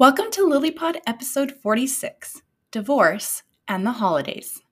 Welcome to LilyPod episode 46 Divorce and the Holidays.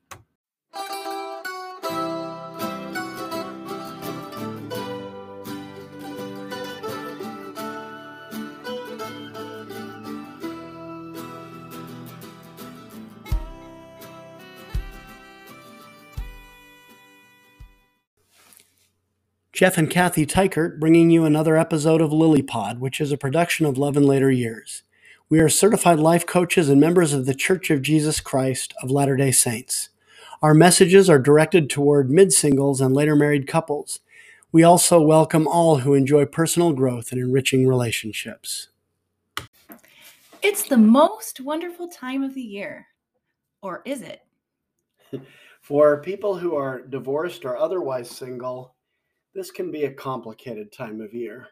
Jeff and Kathy Tykert bringing you another episode of LilyPod, which is a production of Love in Later Years. We are certified life coaches and members of the Church of Jesus Christ of Latter day Saints. Our messages are directed toward mid singles and later married couples. We also welcome all who enjoy personal growth and enriching relationships. It's the most wonderful time of the year. Or is it? For people who are divorced or otherwise single, this can be a complicated time of year.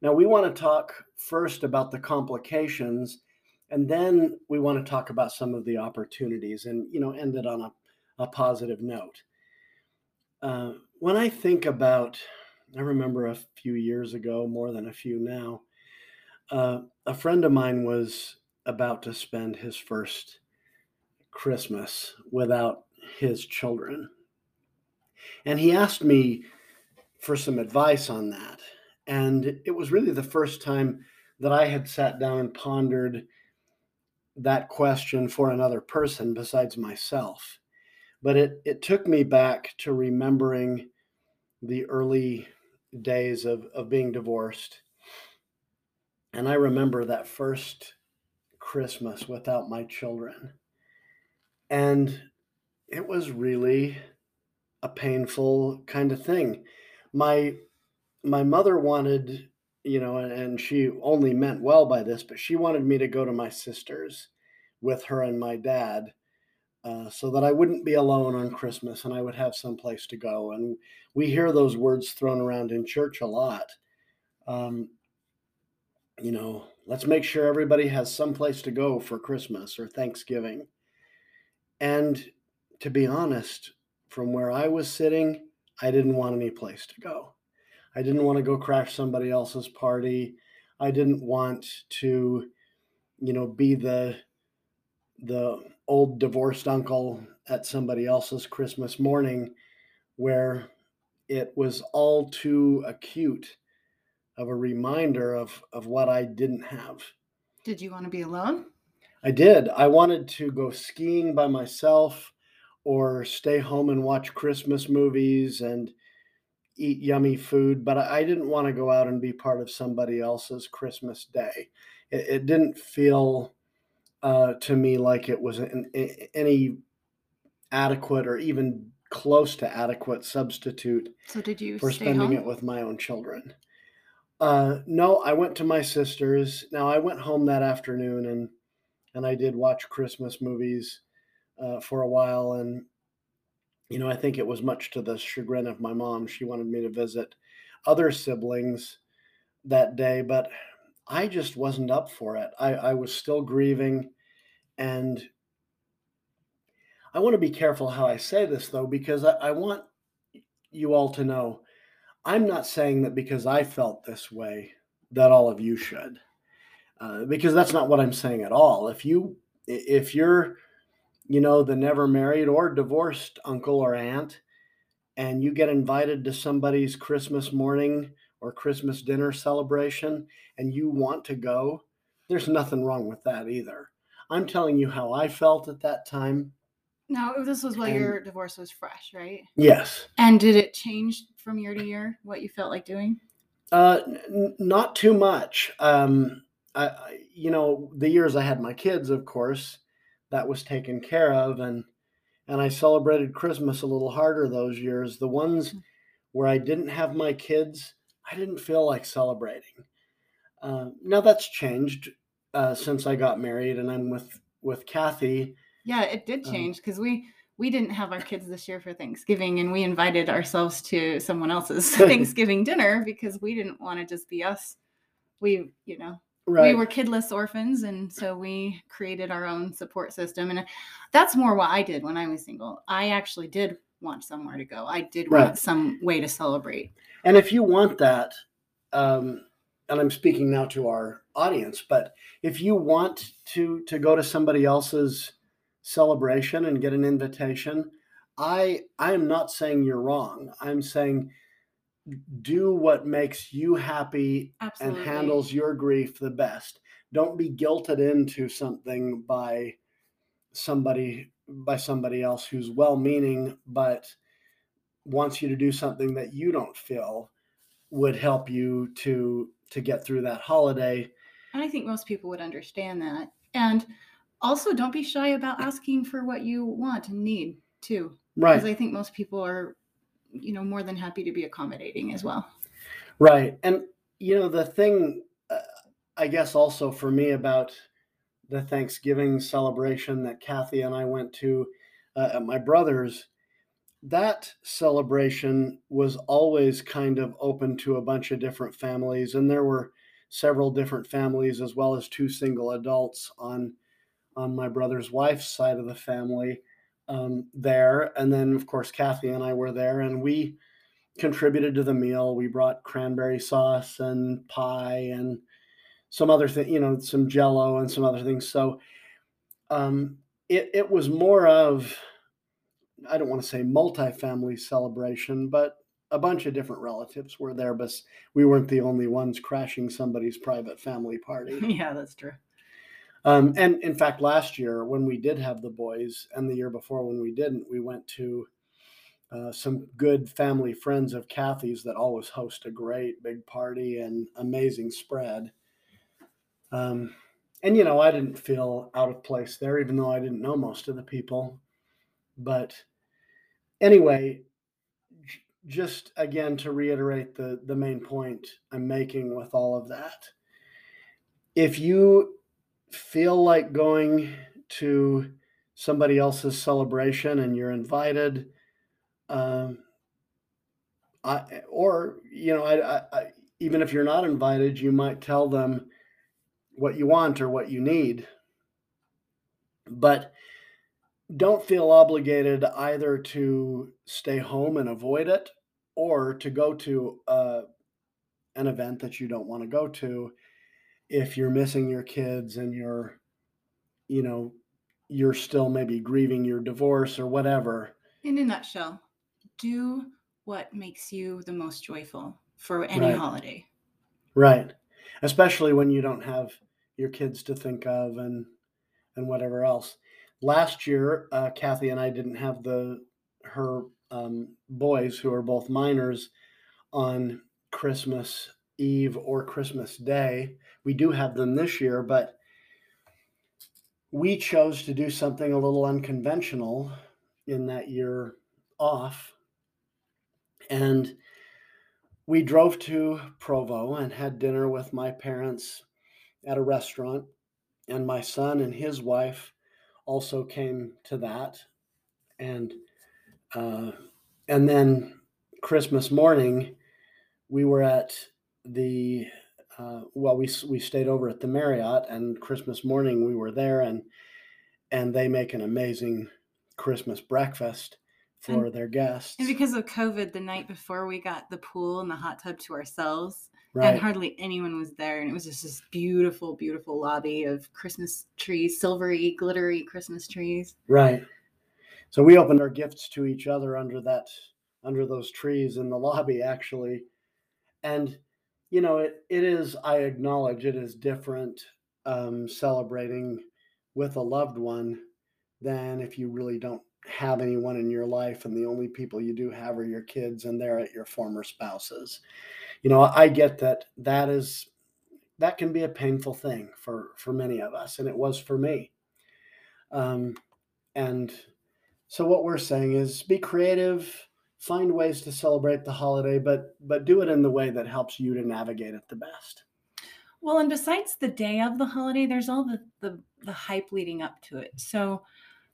Now, we want to talk first about the complications, and then we want to talk about some of the opportunities and, you know, end it on a, a positive note. Uh, when I think about, I remember a few years ago, more than a few now, uh, a friend of mine was about to spend his first Christmas without his children. And he asked me for some advice on that. And it was really the first time that I had sat down and pondered that question for another person besides myself. But it, it took me back to remembering the early days of, of being divorced. And I remember that first Christmas without my children. And it was really a painful kind of thing my my mother wanted you know and she only meant well by this but she wanted me to go to my sister's with her and my dad uh, so that i wouldn't be alone on christmas and i would have some place to go. And we hear those words thrown around in church a lot. Um, you know let's make sure everybody has some place to go for christmas or thanksgiving. And to be honest from where i was sitting I didn't want any place to go. I didn't want to go crash somebody else's party. I didn't want to, you know, be the the old divorced uncle at somebody else's Christmas morning where it was all too acute of a reminder of of what I didn't have. Did you want to be alone? I did. I wanted to go skiing by myself or stay home and watch Christmas movies and eat yummy food, but I didn't want to go out and be part of somebody else's Christmas day. It, it didn't feel uh, to me like it was an, any adequate or even close to adequate substitute so did you for spending home? it with my own children. Uh, no, I went to my sister's. Now I went home that afternoon and and I did watch Christmas movies uh, for a while. And, you know, I think it was much to the chagrin of my mom. She wanted me to visit other siblings that day, but I just wasn't up for it. I, I was still grieving. And I want to be careful how I say this, though, because I, I want you all to know I'm not saying that because I felt this way that all of you should. Uh, because that's not what I'm saying at all. If you if you're you know, the never married or divorced uncle or aunt, and you get invited to somebody's Christmas morning or Christmas dinner celebration and you want to go, there's nothing wrong with that either. I'm telling you how I felt at that time. Now, this was while and, your divorce was fresh, right? Yes. And did it change from year to year what you felt like doing? Uh, n- not too much. Um, I, you know, the years I had my kids, of course, that was taken care of and and I celebrated Christmas a little harder those years. The ones mm. where I didn't have my kids, I didn't feel like celebrating. Uh, now that's changed uh, since I got married and I'm with with Kathy. Yeah, it did um, change because um, we we didn't have our kids this year for Thanksgiving and we invited ourselves to someone else's Thanksgiving dinner because we didn't want to just be us. We, you know, Right. We were kidless orphans, and so we created our own support system. And that's more what I did when I was single. I actually did want somewhere to go. I did right. want some way to celebrate. And if you want that, um, and I'm speaking now to our audience, but if you want to to go to somebody else's celebration and get an invitation, I I am not saying you're wrong. I'm saying do what makes you happy Absolutely. and handles your grief the best. Don't be guilted into something by somebody by somebody else who's well-meaning but wants you to do something that you don't feel would help you to to get through that holiday. And I think most people would understand that. And also don't be shy about asking for what you want and need too. Right. Because I think most people are, you know, more than happy to be accommodating as well. Right. And, you know, the thing, uh, I guess, also for me about the Thanksgiving celebration that Kathy and I went to uh, at my brother's, that celebration was always kind of open to a bunch of different families. And there were several different families as well as two single adults on on my brother's wife's side of the family um, there. And then, of course, Kathy and I were there, and we contributed to the meal. We brought cranberry sauce and pie and some other thing, you know, some jello and some other things. So um, it, it was more of, I don't want to say multi-family celebration, but a bunch of different relatives were there, but we weren't the only ones crashing somebody's private family party. yeah, that's true. Um, and in fact, last year when we did have the boys, and the year before when we didn't, we went to uh, some good family friends of Kathy's that always host a great big party and amazing spread. Um, and you know, I didn't feel out of place there, even though I didn't know most of the people. But anyway, j- just again to reiterate the the main point I'm making with all of that. If you feel like going to somebody else's celebration and you're invited, um, I, or you know, I, I, even if you're not invited, you might tell them what you want or what you need. But don't feel obligated either to stay home and avoid it or to go to uh, an event that you don't want to go to if you're missing your kids and you're you know you're still maybe grieving your divorce or whatever In a nutshell, do what makes you the most joyful for any Right. holiday. right especially when you don't have your kids to think of and and whatever else last year uh, kathy and i didn't have the her um, boys who are both minors on christmas eve or christmas day we do have them this year but we chose to do something a little unconventional in that year off. And we drove to provo and had dinner with my parents at a restaurant. And my son and his wife also came to that. And uh, and then christmas morning we were at the uh, well we we stayed over at the marriott and christmas morning we were there and and they make an amazing christmas breakfast for And- their guests And because of COVID, the night before we got the pool and the hot tub to ourselves, right and hardly anyone was there. And it was just this beautiful, beautiful lobby of Christmas trees, silvery, glittery Christmas trees. Right. So we opened our gifts to each other under that under those trees in the lobby actually. And you know, it it is I acknowledge it is different um celebrating with a loved one than if you really don't have anyone in your life and the only people you do have are your kids and they're at your former spouses. You know, I get that that is that can be a painful thing for for many of us and it was for me. Um and so what we're saying is be creative, find ways to celebrate the holiday, but but do it in the way that helps you to navigate it the best. Well, and besides the day of the holiday, there's all the the, the hype leading up to it. So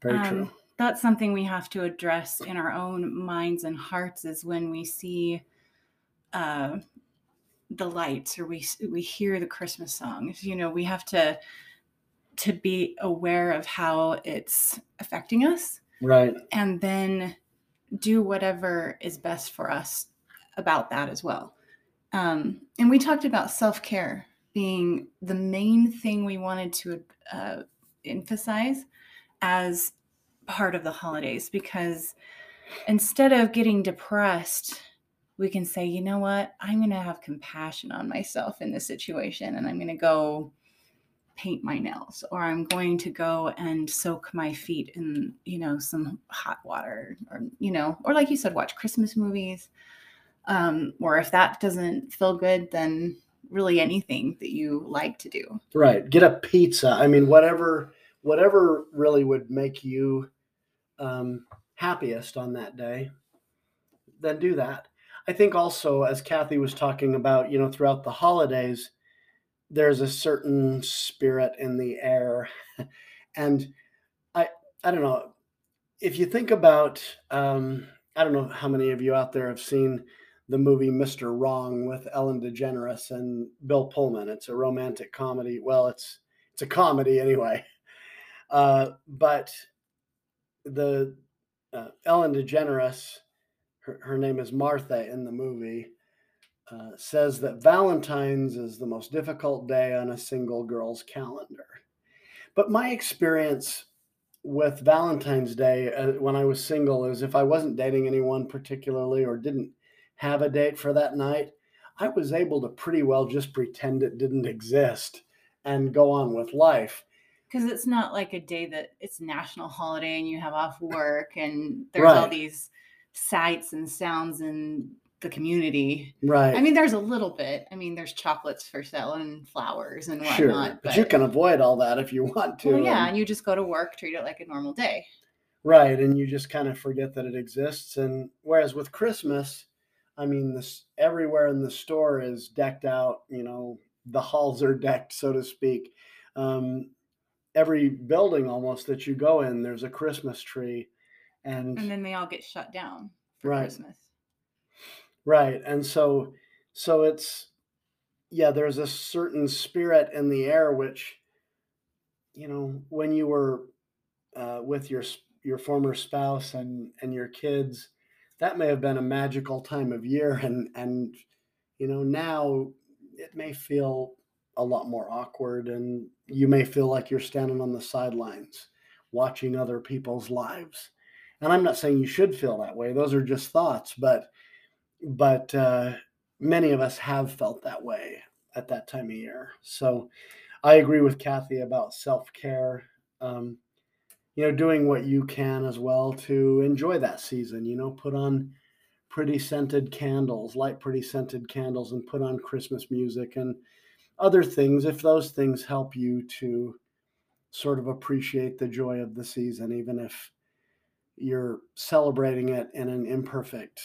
Very um, true. that's something we have to address in our own minds and hearts is when we see uh, the lights or we we hear the christmas songs you know we have to to be aware of how it's affecting us Right. and then do whatever is best for us about that as well. Um, and we talked about self care being the main thing we wanted to uh, emphasize as part of the holidays because instead of getting depressed, we can say, you know what, I'm going to have compassion on myself in this situation and I'm going to go paint my nails or I'm going to go and soak my feet in, you know, some hot water or, you know, or like you said, watch Christmas movies. Um, or if that doesn't feel good, then really anything that you like to do. Right. Get a pizza. I mean, whatever, whatever really would make you um, happiest on that day, then do that. I think also, as Kathy was talking about, you know, throughout the holidays, there's a certain spirit in the air, and I, I don't know, if you think about, um, I don't know how many of you out there have seen the movie Mr. Wrong with Ellen DeGeneres and Bill Pullman. It's a romantic comedy. Well, it's it's a comedy anyway. Uh, but the uh, Ellen DeGeneres, her, her name is Martha in the movie, uh, says that Valentine's is the most difficult day on a single girl's calendar. But my experience with Valentine's Day uh, when I was single is if I wasn't dating anyone particularly or didn't have a date for that night, I was able to pretty well just pretend it didn't exist and go on with life because it's not like a day that it's national holiday and you have off work and there's right. all these sights and sounds in the community. Right. I mean, there's a little bit. I mean, there's chocolates for sale and flowers and whatnot. Sure. But, but you can avoid all that if you want to. Well, yeah, and, you just go to work, treat it like a normal day. Right, and you just kind of forget that it exists. And whereas with Christmas, I mean, this everywhere in the store is decked out. You know, the halls are decked, so to speak. Um, every building almost that you go in, there's a Christmas tree, and and then they all get shut down for right. Christmas. Right, and so so it's yeah, there's a certain spirit in the air which you know when you were uh, with your your former spouse and and your kids that may have been a magical time of year and and you know now it may feel a lot more awkward and you may feel like you're standing on the sidelines watching other people's lives. And i'm not saying you should feel that way those are just thoughts but but uh, many of us have felt that way at that time of year. So i agree with kathy about self-care um, you know doing what you can as well to enjoy that season you know put on pretty scented candles light pretty scented candles and put on christmas music and other things if those things help you to sort of appreciate the joy of the season even if you're celebrating it in an imperfect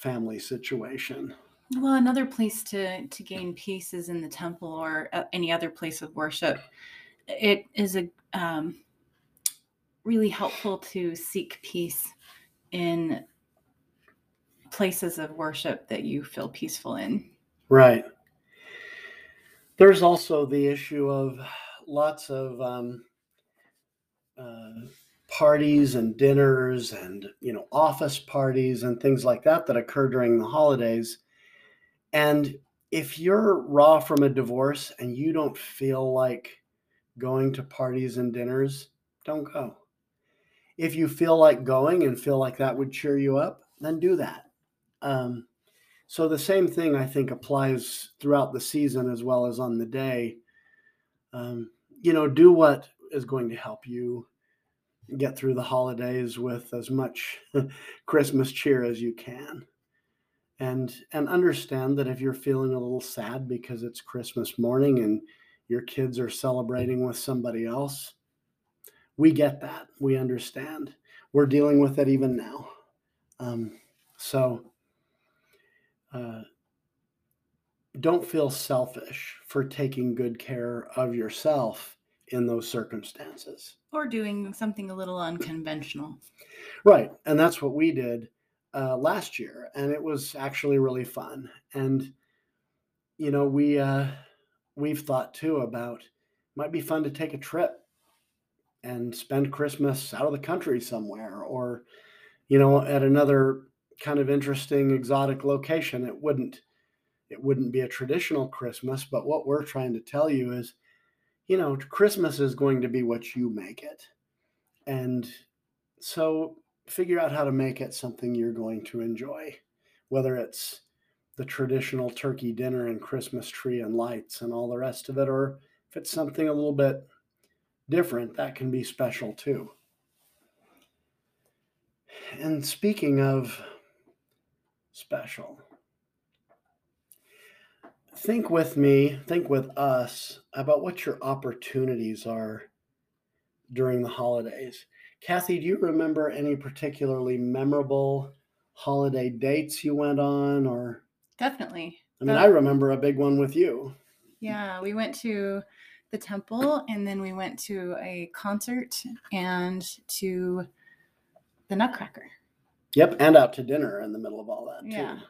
family situation. Well another place to to gain peace is in the temple or uh, any other place of worship. It is a um, really helpful to seek peace in places of worship that you feel peaceful in. Right. There's also the issue of lots of um, uh, parties and dinners and you know office parties and things like that that occur during the holidays. And if you're raw from a divorce and you don't feel like going to parties and dinners don't go. If you feel like going and feel like that would cheer you up then do that. Um, so the same thing I think applies throughout the season as well as on the day. Um, you know, do what is going to help you get through the holidays with as much Christmas cheer as you can. And and understand that if you're feeling a little sad because it's Christmas morning and your kids are celebrating with somebody else, we get that. We understand. We're dealing with it even now. Um, so uh, don't feel selfish for taking good care of yourself in those circumstances. Or doing something a little unconventional. Right. And that's what we did uh, last year. And it was actually really fun. And, you know, we, uh, we've thought too about might be fun to take a trip and spend Christmas out of the country somewhere or, you know, at another kind of interesting exotic location. It wouldn't it wouldn't be a traditional Christmas. But what we're trying to tell you is, you know, Christmas is going to be what you make it. And so figure out how to make it something you're going to enjoy, whether it's the traditional turkey dinner and Christmas tree and lights and all the rest of it, or if it's something a little bit different, that can be special too. And speaking of special, think with me, think with us about what your opportunities are during the holidays. Kathy, do you remember any particularly memorable holiday dates you went on or Definitely. I mean, I remember a big one with you. Yeah, we went to the temple and then we went to a concert and to the Nutcracker. Yep, and out to dinner in the middle of all that too.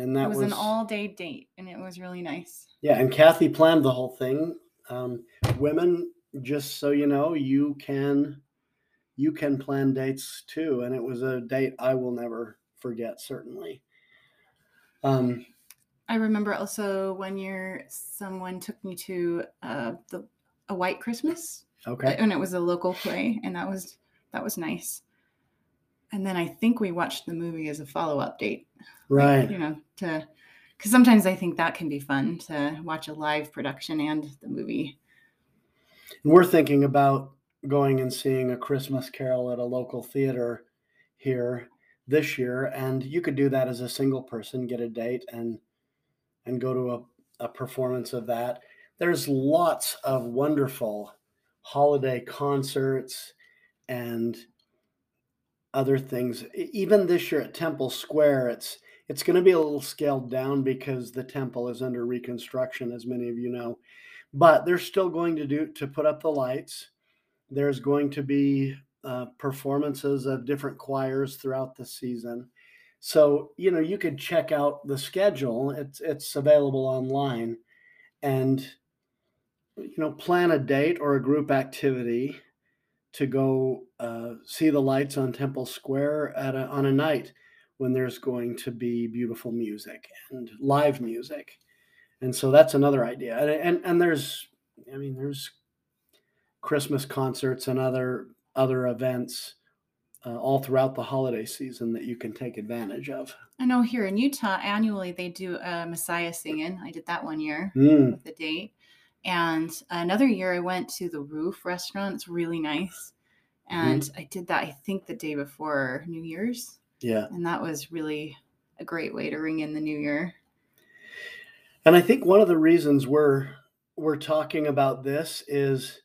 And that it was, was, an all-day date and it was really nice. yeah, and Kathy planned the whole thing. Um, women, just so you know, you can you can plan dates too, and it was a date I will never forget. Certainly. Um, I remember also one year someone took me to uh, the a White Christmas, okay. and it was a local play, and that was that was nice. And then I think we watched the movie as a follow-up date, Right. you know, to because sometimes I think that can be fun to watch a live production and the movie. And we're thinking about going and seeing a Christmas Carol at a local theater here this year, and you could do that as a single person, get a date, and and go to a, a performance of that. There's lots of wonderful holiday concerts and other things. Even this year at Temple Square, it's it's going to be a little scaled down because the temple is under reconstruction, as many of you know. But they're still going to do to put up the lights. There's going to be uh, performances of different choirs throughout the season. So you know you could check out the schedule. It's it's available online, and you know plan a date or a group activity to go uh, see the lights on Temple Square at a, on a night when there's going to be beautiful music and live music. And so that's another idea. And and, and there's I mean there's Christmas concerts and other other events uh, all throughout the holiday season that you can take advantage of. I know here in Utah annually they do a Messiah singing. I did that one year Mm, with the date. And another year I went to the Roof restaurant. It's really nice. Mm-hmm. And I did that I think the day before New Year's. yeah. And that was really a great way to ring in the new year. And I think one of the reasons we're we're talking about this is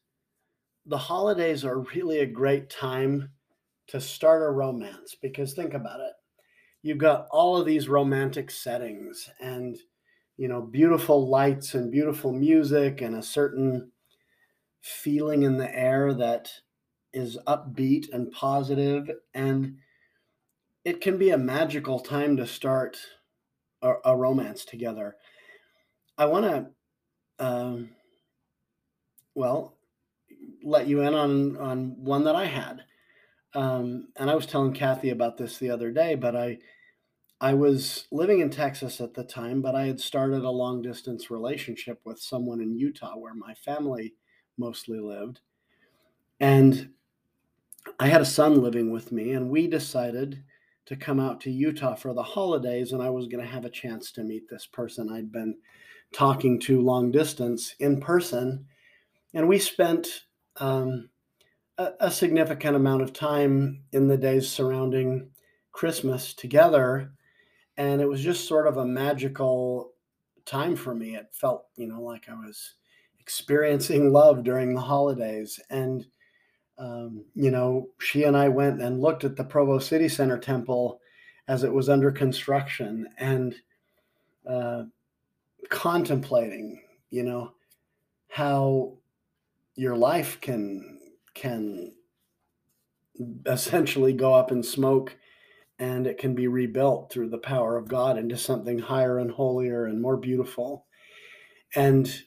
the holidays are really a great time to start a romance because think about it. You've got all of these romantic settings and you know beautiful lights and beautiful music and a certain feeling in the air that is upbeat and positive and it can be a magical time to start a, a romance together. I want to, um, well, let you in on on one that I had, um, and I was telling Kathy about this the other day. But I, I was living in Texas at the time, but I had started a long distance relationship with someone in Utah, where my family mostly lived, and I had a son living with me, and we decided to come out to Utah for the holidays, and I was going to have a chance to meet this person I'd been talking to long distance in person. And we spent um, a, a significant amount of time in the days surrounding Christmas together. And it was just sort of a magical time for me. It felt, you know, like I was experiencing love during the holidays. And, um, you know, she and I went and looked at the Provo City Center temple as it was under construction. And, uh, contemplating you know how your life can can essentially go up in smoke and it can be rebuilt through the power of God into something higher and holier and more beautiful and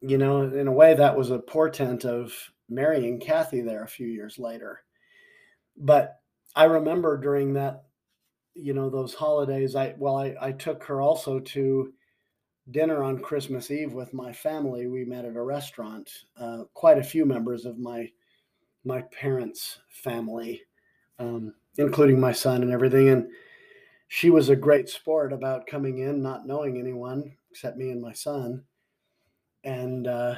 you know in a way that was a portent of marrying Kathy there a few years later but I remember during that you know those holidays i well i, I took her also to dinner on Christmas Eve with my family. We met at a restaurant. Uh, quite a few members of my my parents' family, um, including my son and everything. And she was a great sport about coming in, not knowing anyone except me and my son, and uh,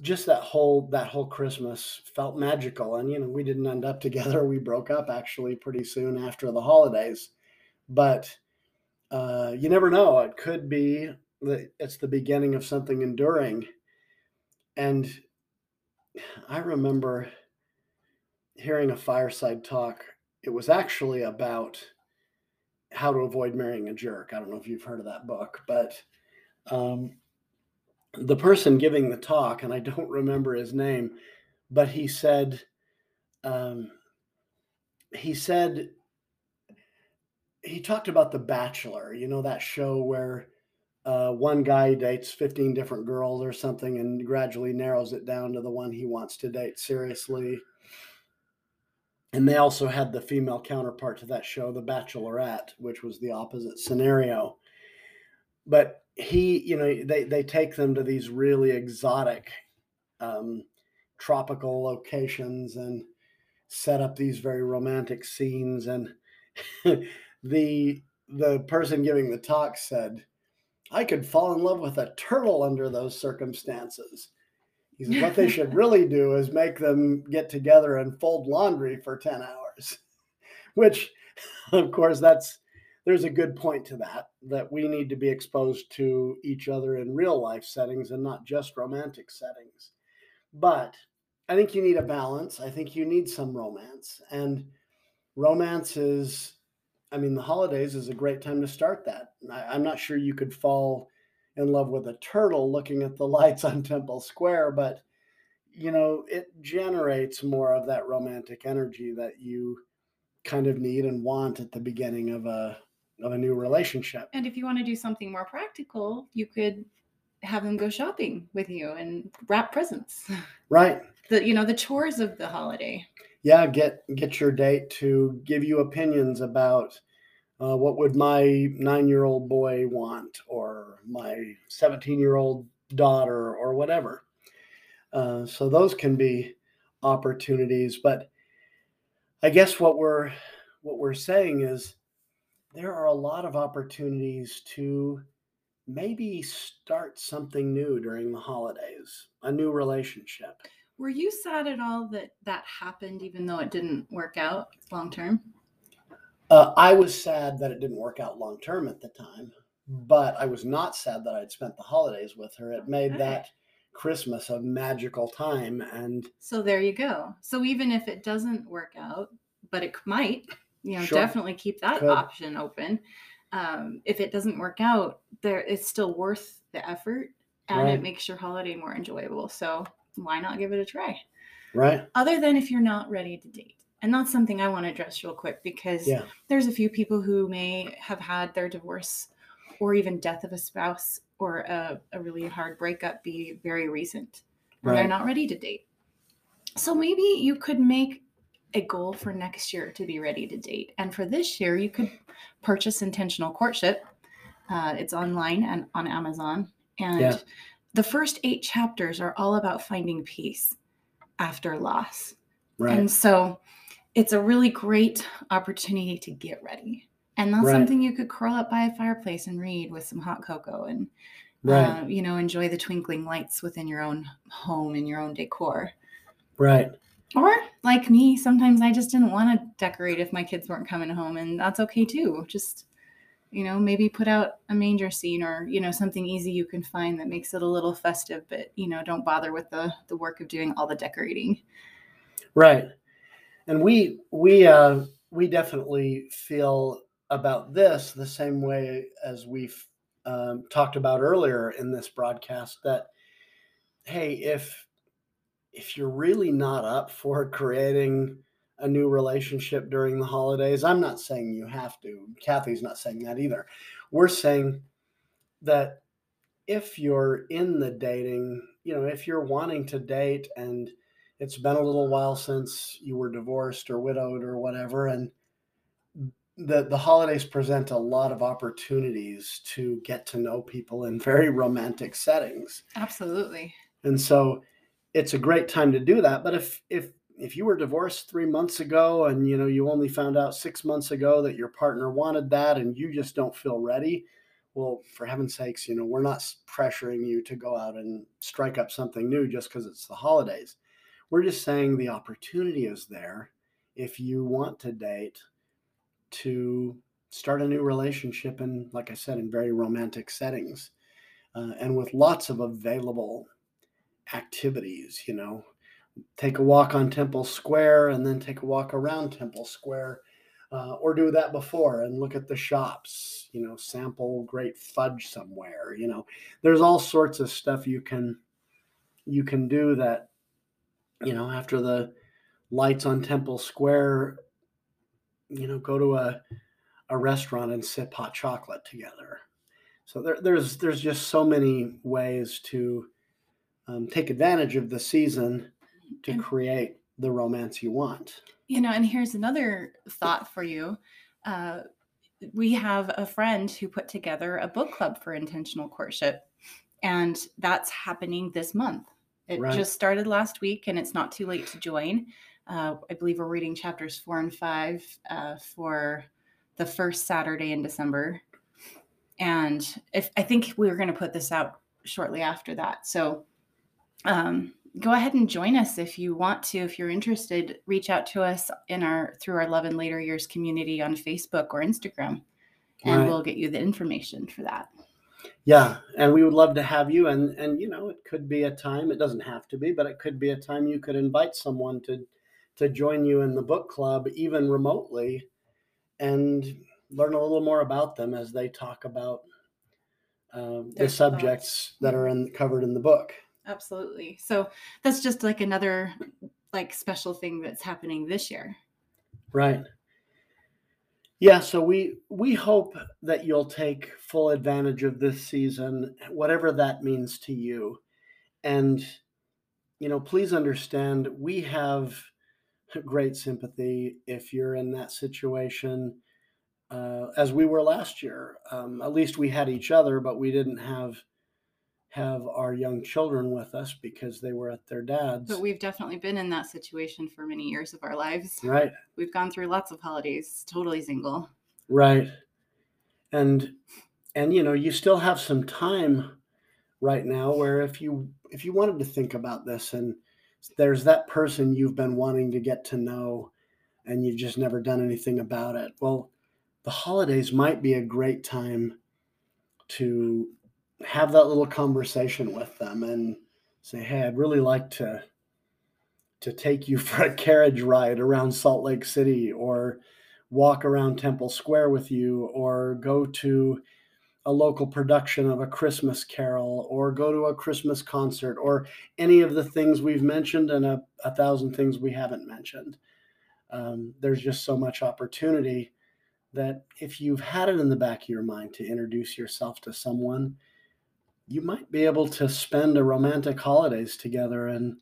just that whole that whole Christmas felt magical. And you know, we didn't end up together. We broke up actually pretty soon after the holidays, but uh, you never know. It could be that it's the beginning of something enduring. And I remember hearing a fireside talk. It was actually about how to avoid marrying a jerk. I don't know if you've heard of that book, but um, the person giving the talk, and I don't remember his name, but he said, um, he said, he talked about The Bachelor, you know, that show where uh, one guy dates 15 different girls or something and gradually narrows it down to the one he wants to date seriously. And they also had the female counterpart to that show, The Bachelorette, which was the opposite scenario. But he, you know, they, they take them to these really exotic um, tropical locations and set up these very romantic scenes. And the the person giving the talk said, I could fall in love with a turtle under those circumstances. He said, what they should really do is make them get together and fold laundry for 10 hours, which, of course, that's there's a good point to that, that we need to be exposed to each other in real life settings and not just romantic settings. But I think you need a balance. I think you need some romance. And romance is I mean, the holidays is a great time to start that. I, am not sure you could fall in love with a turtle looking at the lights on Temple Square, but you know, it generates more of that romantic energy that you kind of need and want at the beginning of a of a new relationship. And if you want to do something more practical, you could have them go shopping with you and wrap presents. Right. The you know, the chores of the holiday yeah, get get your date to give you opinions about uh, what would my nine year old boy want, or my seventeen year old daughter, or whatever. Uh, so those can be opportunities, but I guess what we're what we're saying is there are a lot of opportunities to maybe start something new during the holidays, a new relationship. Were you sad at all that that happened, even though it didn't work out long term? Uh, I was sad that it didn't work out long term at the time, but I was not sad that I'd spent the holidays with her. It made that Christmas a magical time. And so there you go. So even if it doesn't work out, but it might, you know, sure. definitely keep that Could. option open. Um, if it doesn't work out, there it's still worth the effort and right. it makes your holiday more enjoyable. So why not give it a try? Right. Other than if you're not ready to date. And that's something I want to address real quick because yeah. there's a few people who may have had their divorce or even death of a spouse or a, a really hard breakup be very recent. Right. they're not ready to date. So maybe you could make a goal for next year to be ready to date. And for this year, you could purchase Intentional Courtship. Uh, it's online and on Amazon. And yeah the first eight chapters are all about finding peace after loss. Right. And so it's a really great opportunity to get ready. And that's right. something you could curl up by a fireplace and read with some hot cocoa and, right. uh, you know, enjoy the twinkling lights within your own home and your own decor. Right. Or like me, sometimes I just didn't want to decorate if my kids weren't coming home, and that's okay too. Just you know maybe put out a manger scene or you know something easy you can find that makes it a little festive but you know don't bother with the the work of doing all the decorating right and we we uh we definitely feel about this the same way as we've um, talked about earlier in this broadcast that hey if if you're really not up for creating a new relationship during the holidays. I'm not saying you have to. Kathy's not saying that either. We're saying that if you're in the dating, you know, if you're wanting to date and it's been a little while since you were divorced or widowed or whatever, and the the holidays present a lot of opportunities to get to know people in very romantic settings. Absolutely. And so it's a great time to do that. But if if if you were divorced three months ago and you know you only found out six months ago that your partner wanted that and you just don't feel ready, well, for heaven's sakes, you know, we're not pressuring you to go out and strike up something new just because it's the holidays. We're just saying the opportunity is there if you want to date to start a new relationship and like i said in very romantic settings uh, and with lots of available activities you know. Take a walk on temple square and then take a walk around temple square uh, or do that before and look at the shops you know sample great fudge somewhere you know. There's all sorts of stuff you can you can do that you know after the lights on temple square you know, go to a a restaurant and sip hot chocolate together. So there, there's there's just so many ways to um, take advantage of the season to create the romance you want. You know, and here's another thought for you. Uh, we have a friend who put together a book club for intentional courtship, and that's happening this month. It right. just started last week, and it's not too late to join. Uh, I believe we're reading chapters four and five uh, for the first Saturday in December. And if I think we are going to put this out shortly after that. So um, go ahead and join us if you want to. If you're interested, reach out to us in our through our Love in Later Years community on Facebook or Instagram, and right. we'll get you the information for that. Yeah, and we would love to have you. And and you know, it could be a time. It doesn't have to be, but it could be a time you could invite someone to to join you in the book club, even remotely, and learn a little more about them as they talk about uh, the subjects thoughts. that are in, covered in the book. Absolutely. So that's just like another like special thing that's happening this year. Right. Yeah, so we we hope that you'll take full advantage of this season, whatever that means to you. And you know, please understand we have great sympathy if you're in that situation, uh, as we were last year. Um, at least we had each other, but we didn't have have our young children with us because they were at their dad's. But we've definitely been in that situation for many years of our lives. Right. We've gone through lots of holidays, totally single. Right. And and you know, you still have some time right now where if you if you wanted to think about this and there's that person you've been wanting to get to know and you've just never done anything about it. Well, the holidays might be a great time to have that little conversation with them and say, "Hey, I'd really like to to take you for a carriage ride around Salt Lake City or walk around Temple Square with you or go to a local production of a Christmas carol or go to a Christmas concert or any of the things we've mentioned and a, a thousand things we haven't mentioned. Um, there's just so much opportunity that if you've had it in the back of your mind to introduce yourself to someone, you might be able to spend a romantic holidays together and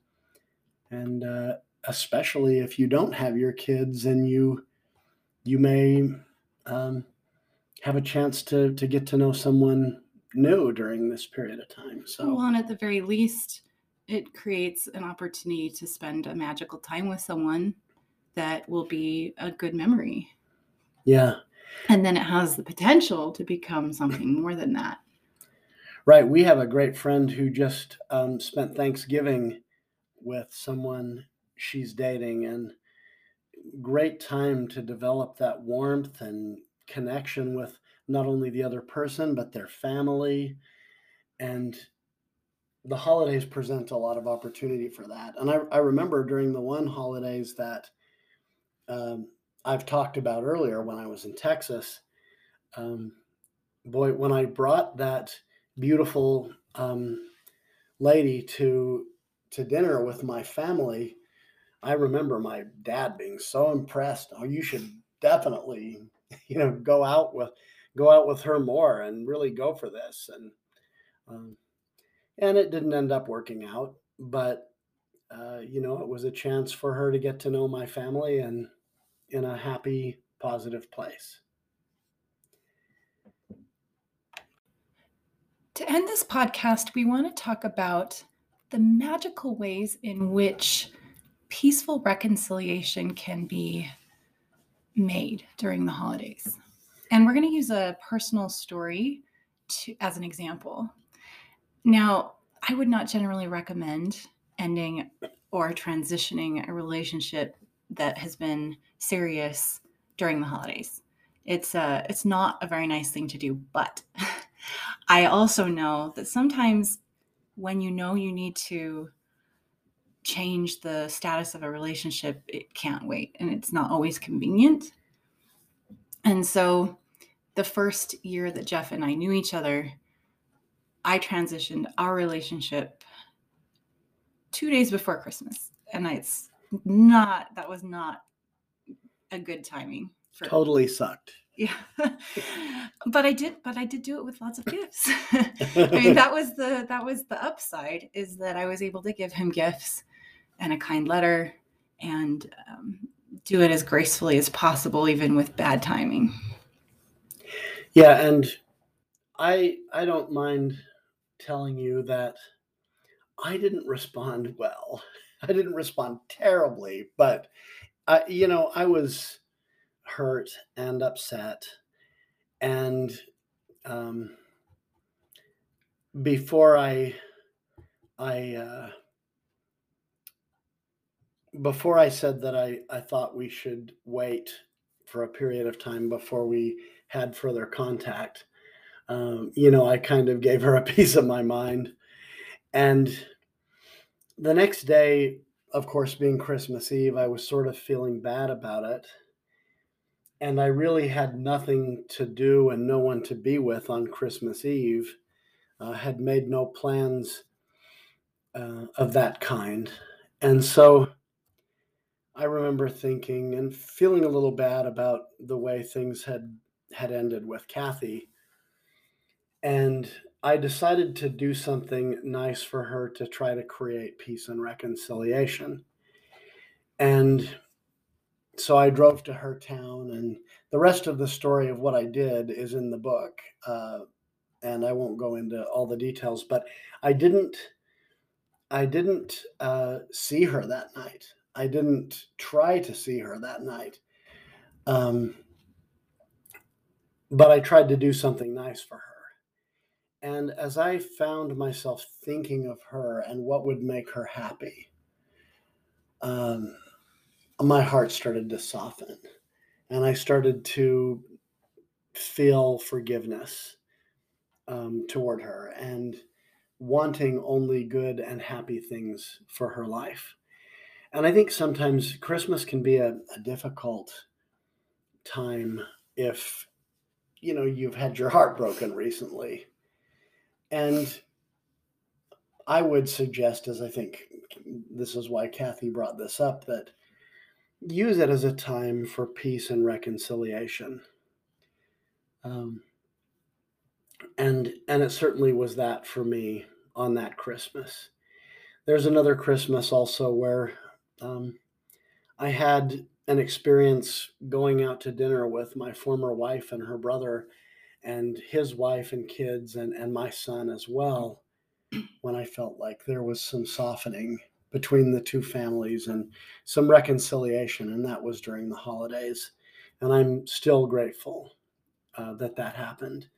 and uh, especially if you don't have your kids and you you may um, have a chance to to get to know someone new during this period of time. So, well, and at the very least, it creates an opportunity to spend a magical time with someone that will be a good memory. Yeah. And then it has the potential to become something more than that. Right. We have a great friend who just um, spent Thanksgiving with someone she's dating, and great time to develop that warmth and connection with not only the other person but their family and the holidays present a lot of opportunity for that and i, I remember during the one holidays that um, i've talked about earlier when i was in texas um, boy when i brought that beautiful um, lady to to dinner with my family i remember my dad being so impressed oh you should definitely you know go out with go out with her more and really go for this and um, and it didn't end up working out but uh, you know it was a chance for her to get to know my family and in a happy positive place. To end this podcast, we want to talk about the magical ways in which peaceful reconciliation can be made during the holidays. And we're going to use a personal story to, as an example. Now, I would not generally recommend ending or transitioning a relationship that has been serious during the holidays. It's uh it's not a very nice thing to do, but I also know that sometimes when you know you need to change the status of a relationship, it can't wait and it's not always convenient. And so the first year that Jeff and I knew each other, I transitioned our relationship two days before Christmas. And it's not, that was not a good timing. For, totally sucked. Yeah. but I did, but I did do it with lots of gifts. I mean, that was the, that was the upside is that I was able to give him gifts and a kind letter and um, do it as gracefully as possible, even with bad timing. Yeah. And I, I don't mind telling you that I didn't respond well. I didn't respond terribly, but I, you know, I was hurt and upset. And um, before I, I, uh, before I said that I, I thought we should wait for a period of time before we had further contact, um, you know, I kind of gave her a piece of my mind. And the next day, of course, being Christmas Eve, I was sort of feeling bad about it. And I really had nothing to do and no one to be with on Christmas Eve. Uh, had made no plans uh, of that kind. And so I remember thinking and feeling a little bad about the way things had had ended with Kathy and I decided to do something nice for her to try to create peace and reconciliation. And so I drove to her town, and the rest of the story of what I did is in the book. Uh, and I won't go into all the details, but I didn't. I didn't uh, see her that night. I didn't try to see her that night. Um, but I tried to do something nice for her. And as I found myself thinking of her and what would make her happy, um, my heart started to soften. And I started to feel forgiveness um, toward her and wanting only good and happy things for her life. And I think sometimes Christmas can be a, a difficult time if you know you've had your heart broken recently and I would suggest, as I think this is why Kathy brought this up, that use it as a time for peace and reconciliation. Um, and and it certainly was that for me on that Christmas. There's another Christmas also where um, I had an experience going out to dinner with my former wife and her brother and his wife and kids and, and my son as well when I felt like there was some softening between the two families and some reconciliation, and that was during the holidays. And I'm still grateful uh, that that happened.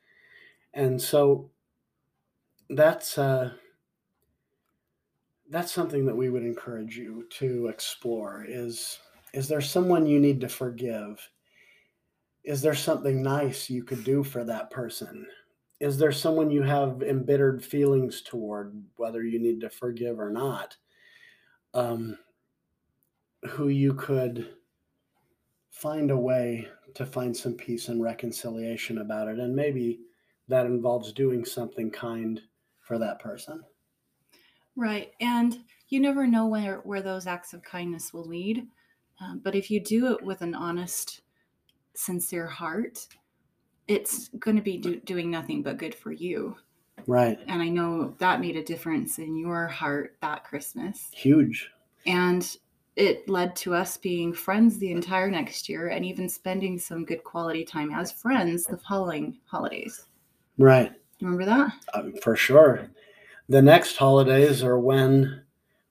And so that's uh, that's something that we would encourage you to explore. Is is there someone you need to forgive? is there something nice you could do for that person? Is there someone you have embittered feelings toward, whether you need to forgive or not, um, who you could find a way to find some peace and reconciliation about it? And maybe that involves doing something kind for that person. Right. And you never know where, where those acts of kindness will lead. Um, but if you do it with an honest sincere heart, it's going to be do- doing nothing but good for you. Right. And I know that made a difference in your heart that Christmas. Huge. And it led to us being friends the entire next year and even spending some good quality time as friends the following holidays. Right. Remember that? Um, for sure. The next holidays are when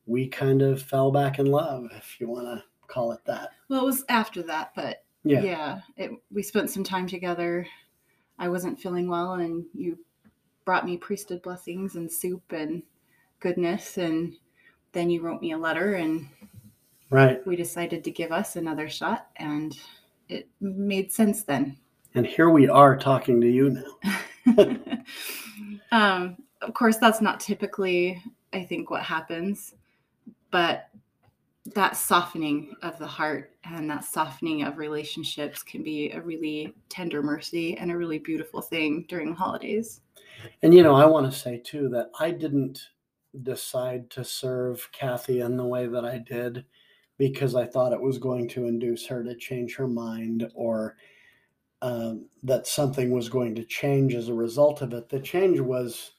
we kind of fell back in love, if you want to call it that. Well, it was after that, but yeah, yeah it, we spent some time together. I wasn't feeling well, and you brought me priesthood blessings and soup and goodness, and then you wrote me a letter, and right, we decided to give us another shot, and it made sense then. And here we are talking to you now. um, of course, that's not typically, I think, what happens, but that softening of the heart and that softening of relationships can be a really tender mercy and a really beautiful thing during the holidays. And you know, I want to say too that I didn't decide to serve Kathy in the way that I did because I thought it was going to induce her to change her mind or um, that something was going to change as a result of it. The change was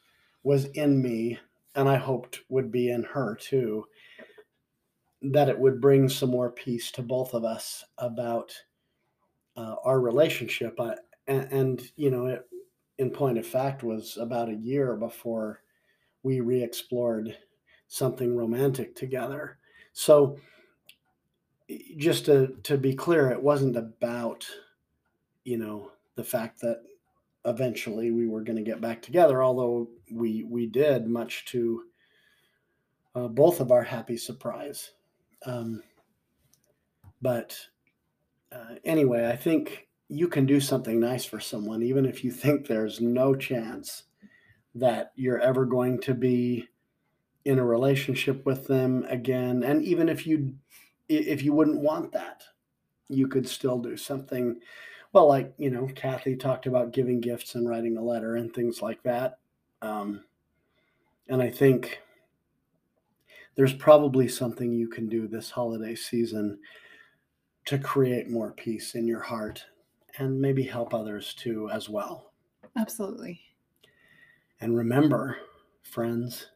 was in me, and I hoped would be in her too that it would bring some more peace to both of us about uh, our relationship. I, and, and, you know, it, in point of fact, was about a year before we re explored something romantic together. So, just to, to be clear, it wasn't about, you know, the fact that eventually we were going to get back together, although we we did, much to uh, both of our happy surprise. Um, but uh, anyway, I think you can do something nice for someone, even if you think there's no chance that you're ever going to be in a relationship with them again. And even if you if you wouldn't want that, you could still do something. Well, like you know, Kathy talked about giving gifts and writing a letter and things like that. Um, and I think there's probably something you can do this holiday season to create more peace in your heart and maybe help others too as well. Absolutely. And remember, friends,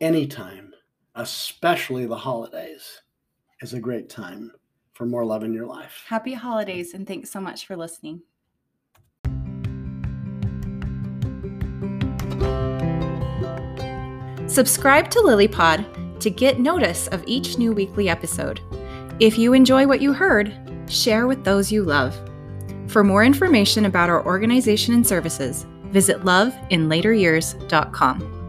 anytime, especially the holidays, is a great time for more love in your life. Happy holidays and thanks so much for listening. Subscribe to LilyPod to get notice of each new weekly episode. If you enjoy what you heard, share with those you love. For more information about our organization and services, visit loveinlateryears.com.